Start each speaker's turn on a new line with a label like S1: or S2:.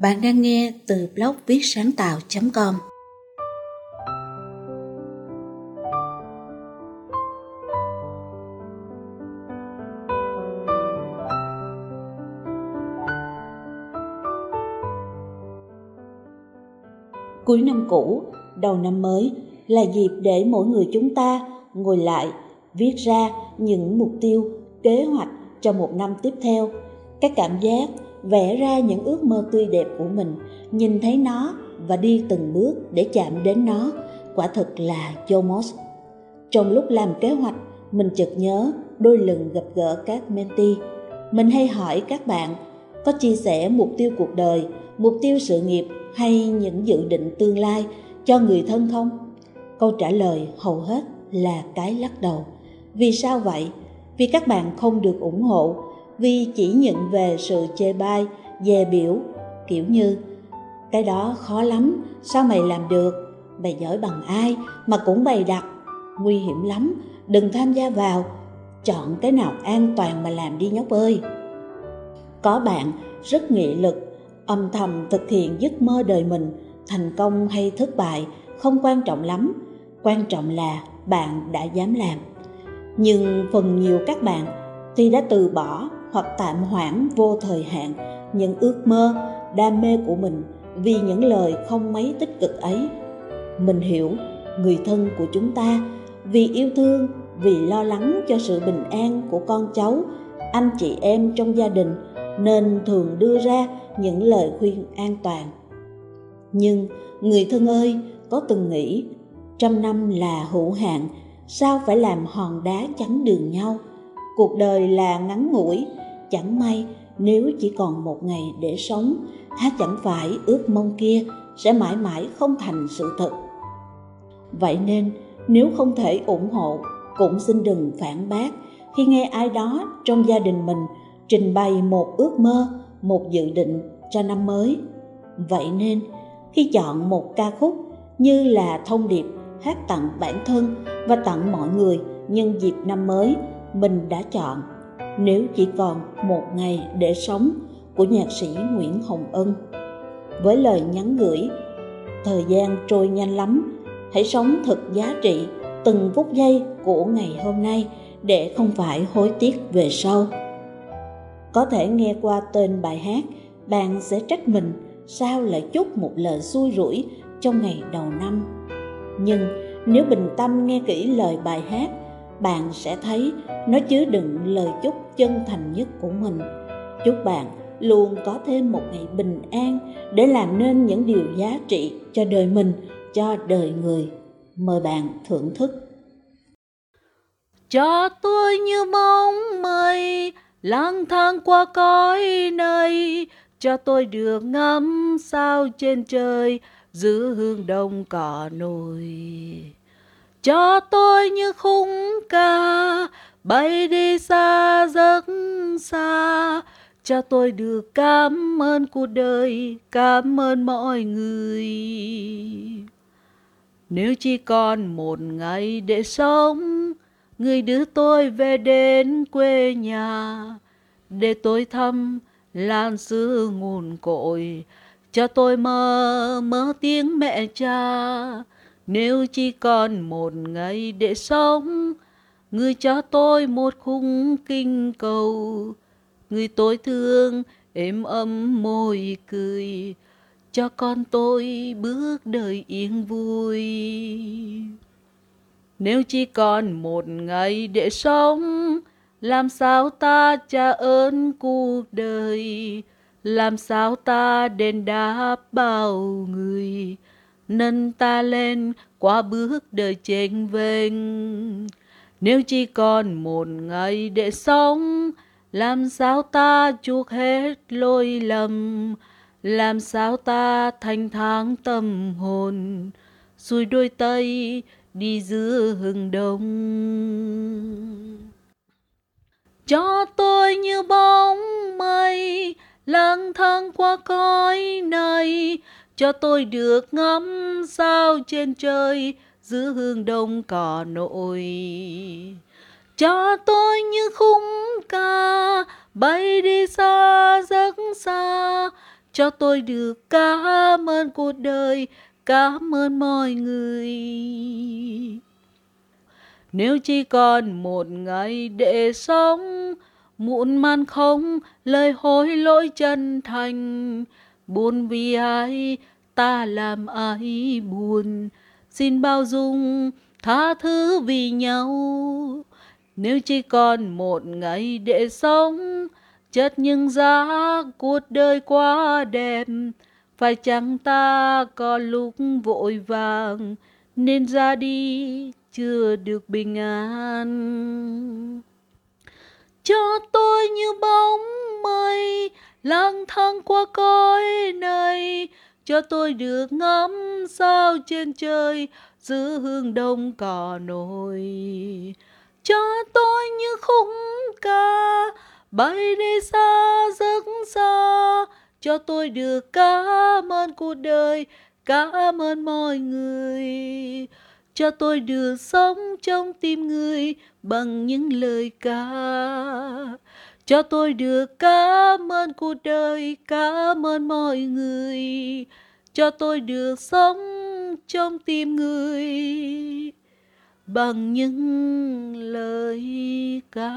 S1: Bạn đang nghe từ blog viết sáng tạo.com Cuối năm cũ, đầu năm mới là dịp để mỗi người chúng ta ngồi lại, viết ra những mục tiêu, kế hoạch cho một năm tiếp theo. Các cảm giác vẽ ra những ước mơ tươi đẹp của mình nhìn thấy nó và đi từng bước để chạm đến nó quả thực là Jomos. Trong lúc làm kế hoạch, mình chợt nhớ đôi lần gặp gỡ các mentee. Mình hay hỏi các bạn có chia sẻ mục tiêu cuộc đời, mục tiêu sự nghiệp hay những dự định tương lai cho người thân không? Câu trả lời hầu hết là cái lắc đầu. Vì sao vậy? Vì các bạn không được ủng hộ vì chỉ nhận về sự chê bai, dè biểu, kiểu như cái đó khó lắm, sao mày làm được, mày giỏi bằng ai mà cũng bày đặt, nguy hiểm lắm, đừng tham gia vào, chọn cái nào an toàn mà làm đi nhóc ơi. Có bạn rất nghị lực, âm thầm thực hiện giấc mơ đời mình, thành công hay thất bại không quan trọng lắm, quan trọng là bạn đã dám làm. Nhưng phần nhiều các bạn thì đã từ bỏ hoặc tạm hoãn vô thời hạn những ước mơ, đam mê của mình vì những lời không mấy tích cực ấy. Mình hiểu, người thân của chúng ta vì yêu thương, vì lo lắng cho sự bình an của con cháu, anh chị em trong gia đình nên thường đưa ra những lời khuyên an toàn. Nhưng người thân ơi, có từng nghĩ trăm năm là hữu hạn, sao phải làm hòn đá chắn đường nhau? Cuộc đời là ngắn ngủi. Chẳng may, nếu chỉ còn một ngày để sống hát chẳng phải ước mong kia sẽ mãi mãi không thành sự thật. Vậy nên, nếu không thể ủng hộ, cũng xin đừng phản bác. Khi nghe ai đó trong gia đình mình trình bày một ước mơ, một dự định cho năm mới. Vậy nên, khi chọn một ca khúc như là thông điệp hát tặng bản thân và tặng mọi người nhân dịp năm mới mình đã chọn nếu chỉ còn một ngày để sống của nhạc sĩ Nguyễn Hồng Ân. Với lời nhắn gửi, thời gian trôi nhanh lắm, hãy sống thật giá trị từng phút giây của ngày hôm nay để không phải hối tiếc về sau. Có thể nghe qua tên bài hát, bạn sẽ trách mình sao lại chúc một lời xui rủi trong ngày đầu năm. Nhưng nếu bình tâm nghe kỹ lời bài hát, bạn sẽ thấy nó chứa đựng lời chúc chân thành nhất của mình. Chúc bạn luôn có thêm một ngày bình an để làm nên những điều giá trị cho đời mình, cho đời người. Mời bạn thưởng thức.
S2: Cho tôi như bóng mây lang thang qua cõi này, cho tôi được ngắm sao trên trời, giữ hương đông cỏ nổi cho tôi như khung ca, bay đi xa rất xa. Cho tôi được cảm ơn cuộc đời, cảm ơn mọi người. Nếu chỉ còn một ngày để sống, người đưa tôi về đến quê nhà. Để tôi thăm lan xứ nguồn cội, cho tôi mơ mơ tiếng mẹ cha nếu chỉ còn một ngày để sống, người cho tôi một khung kinh cầu. Người tôi thương, êm ấm môi cười, cho con tôi bước đời yên vui. Nếu chỉ còn một ngày để sống, làm sao ta trả ơn cuộc đời? Làm sao ta đền đáp bao người? Nâng ta lên qua bước đời chênh vênh. Nếu chỉ còn một ngày để sống, làm sao ta chuộc hết lỗi lầm? Làm sao ta thanh thang tâm hồn, xuôi đôi tay đi giữa hừng đông? Cho tôi như bóng mây, lang thang qua cõi này cho tôi được ngắm sao trên trời giữa hương đông cỏ nội cho tôi như khung ca bay đi xa rất xa. Cho tôi được cảm ơn cuộc đời, cảm ơn mọi người. Nếu chỉ còn một ngày để sống, muộn man không lời hối lỗi chân thành, buồn vì ai ta làm ai buồn, xin bao dung tha thứ vì nhau. Nếu chỉ còn một ngày để sống, chất nhưng giá cuộc đời quá đẹp, phải chăng ta có lúc vội vàng nên ra đi chưa được bình an. Cho tôi như bóng lang thang qua cõi này, cho tôi được ngắm sao trên trời giữ hương đông cỏ nổi. Cho tôi như khúc ca bay đi xa rất xa. Cho tôi được cảm ơn cuộc đời cảm ơn mọi người. Cho tôi được sống trong tim người bằng những lời ca cho tôi được cảm ơn cuộc đời, cảm ơn mọi người. Cho tôi được sống trong tim người. Bằng những lời ca.